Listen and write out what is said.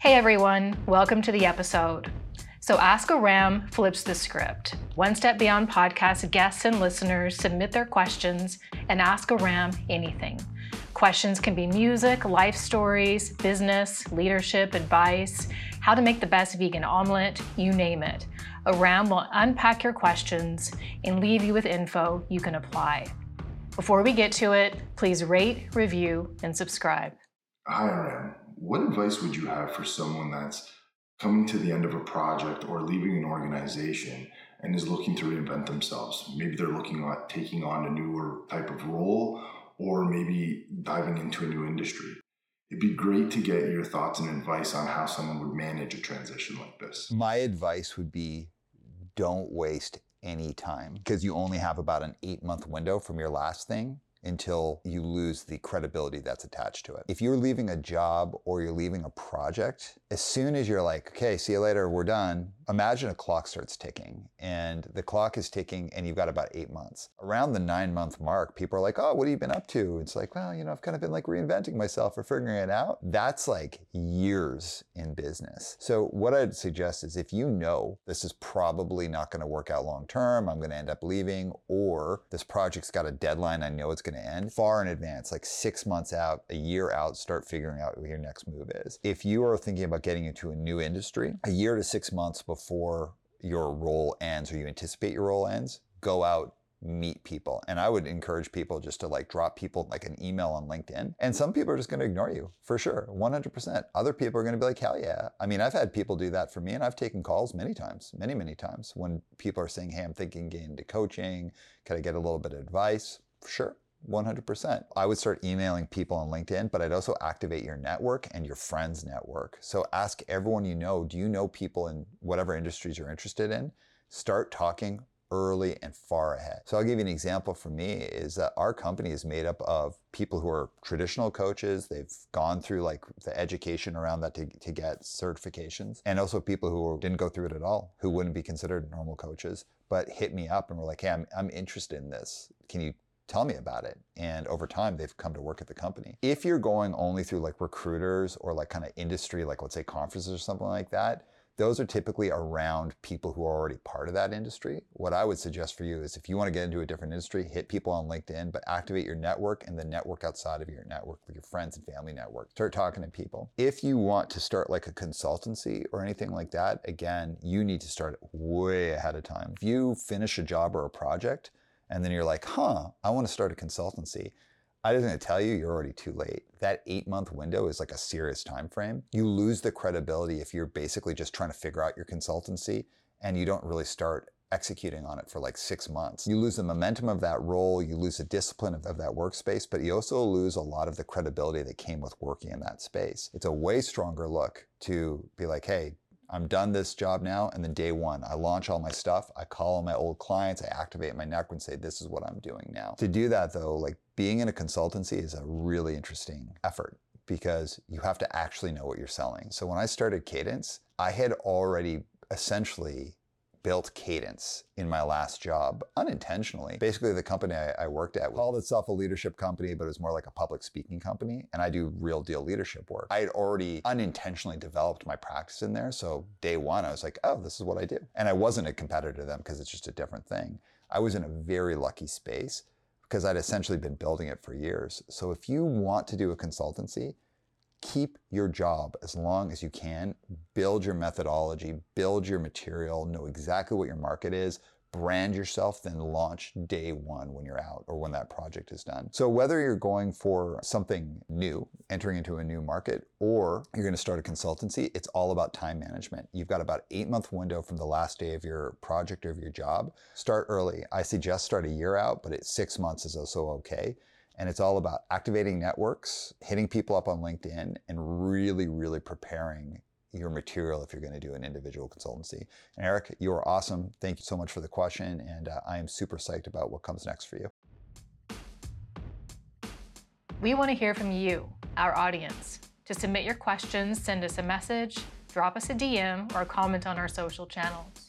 Hey everyone, welcome to the episode. So Ask Aram flips the script. One Step Beyond podcast guests and listeners submit their questions and ask Aram anything. Questions can be music, life stories, business, leadership, advice, how to make the best vegan omelet, you name it. Aram will unpack your questions and leave you with info you can apply. Before we get to it, please rate, review, and subscribe. Hi, Ram. What advice would you have for someone that's coming to the end of a project or leaving an organization and is looking to reinvent themselves? Maybe they're looking at taking on a newer type of role or maybe diving into a new industry. It'd be great to get your thoughts and advice on how someone would manage a transition like this. My advice would be don't waste any time because you only have about an eight month window from your last thing until you lose the credibility that's attached to it. If you're leaving a job or you're leaving a project, as soon as you're like, okay, see you later, we're done, imagine a clock starts ticking and the clock is ticking and you've got about eight months. Around the nine month mark, people are like, oh, what have you been up to? It's like, well, you know, I've kind of been like reinventing myself or figuring it out. That's like years in business. So what I'd suggest is if you know this is probably not going to work out long term, I'm going to end up leaving, or this project's got a deadline, I know it's going to end far in advance, like six months out, a year out, start figuring out what your next move is. If you are thinking about getting into a new industry, a year to six months before your role ends or you anticipate your role ends, go out meet people. And I would encourage people just to like drop people like an email on LinkedIn. And some people are just going to ignore you for sure, 100%. Other people are going to be like, hell yeah. I mean, I've had people do that for me and I've taken calls many times, many, many times when people are saying, hey, I'm thinking getting into coaching. Can I get a little bit of advice? For sure. 100%. I would start emailing people on LinkedIn, but I'd also activate your network and your friends' network. So ask everyone you know do you know people in whatever industries you're interested in? Start talking early and far ahead. So I'll give you an example for me is that our company is made up of people who are traditional coaches. They've gone through like the education around that to, to get certifications and also people who didn't go through it at all, who wouldn't be considered normal coaches, but hit me up and were like, hey, I'm, I'm interested in this. Can you tell me about it. And over time, they've come to work at the company. If you're going only through like recruiters or like kind of industry, like let's say conferences or something like that, those are typically around people who are already part of that industry. What I would suggest for you is if you want to get into a different industry, hit people on LinkedIn, but activate your network and the network outside of your network, with your friends and family network. Start talking to people. If you want to start like a consultancy or anything like that, again, you need to start way ahead of time. If you finish a job or a project, and then you're like, huh, I want to start a consultancy. I was going to tell you, you're already too late. That eight month window is like a serious time frame. You lose the credibility if you're basically just trying to figure out your consultancy and you don't really start executing on it for like six months. You lose the momentum of that role, you lose the discipline of, of, that workspace, but you also lose a lot of the credibility that came with working in that space. It's a way stronger look to be like, hey, I'm done this job now. And then day one, I launch all my stuff. I call all my old clients. I activate my network and say, this is what I'm doing now. To do that though, like being in a consultancy is a really interesting effort because you have to actually know what you're selling. So when I started Cadence, I had already essentially built Cadence in my last job unintentionally. Basically, the company I, I, worked at called itself a leadership company, but it was more like a public speaking company. And I do real deal leadership work. I had already unintentionally developed my practice in there. So day one, I was like, oh, this is what I do. And I wasn't a competitor to them because it's just a different thing. I was in a very lucky space because I'd essentially been building it for years. So if you want to do a consultancy, keep your job as long as you can. Build your methodology, build your material, know exactly what your market is, brand yourself, then launch day one when you're out or when that project is done. So, whether you're going for something new, entering into a new market, or you're going to start a consultancy, it's all about time management. You've got about eight month window from the last day of your project or of your job. Start early. I suggest start a year out, but it's six months is also okay. And it's all about activating networks, hitting people up on LinkedIn, and really, really preparing your material if you're going to do an individual consultancy. And Eric, you are awesome. Thank you so much for the question. And uh, I am super psyched about what comes next for you. We want to hear from you, our audience. To submit your questions, send us a message, drop us a DM, or comment on our social channels.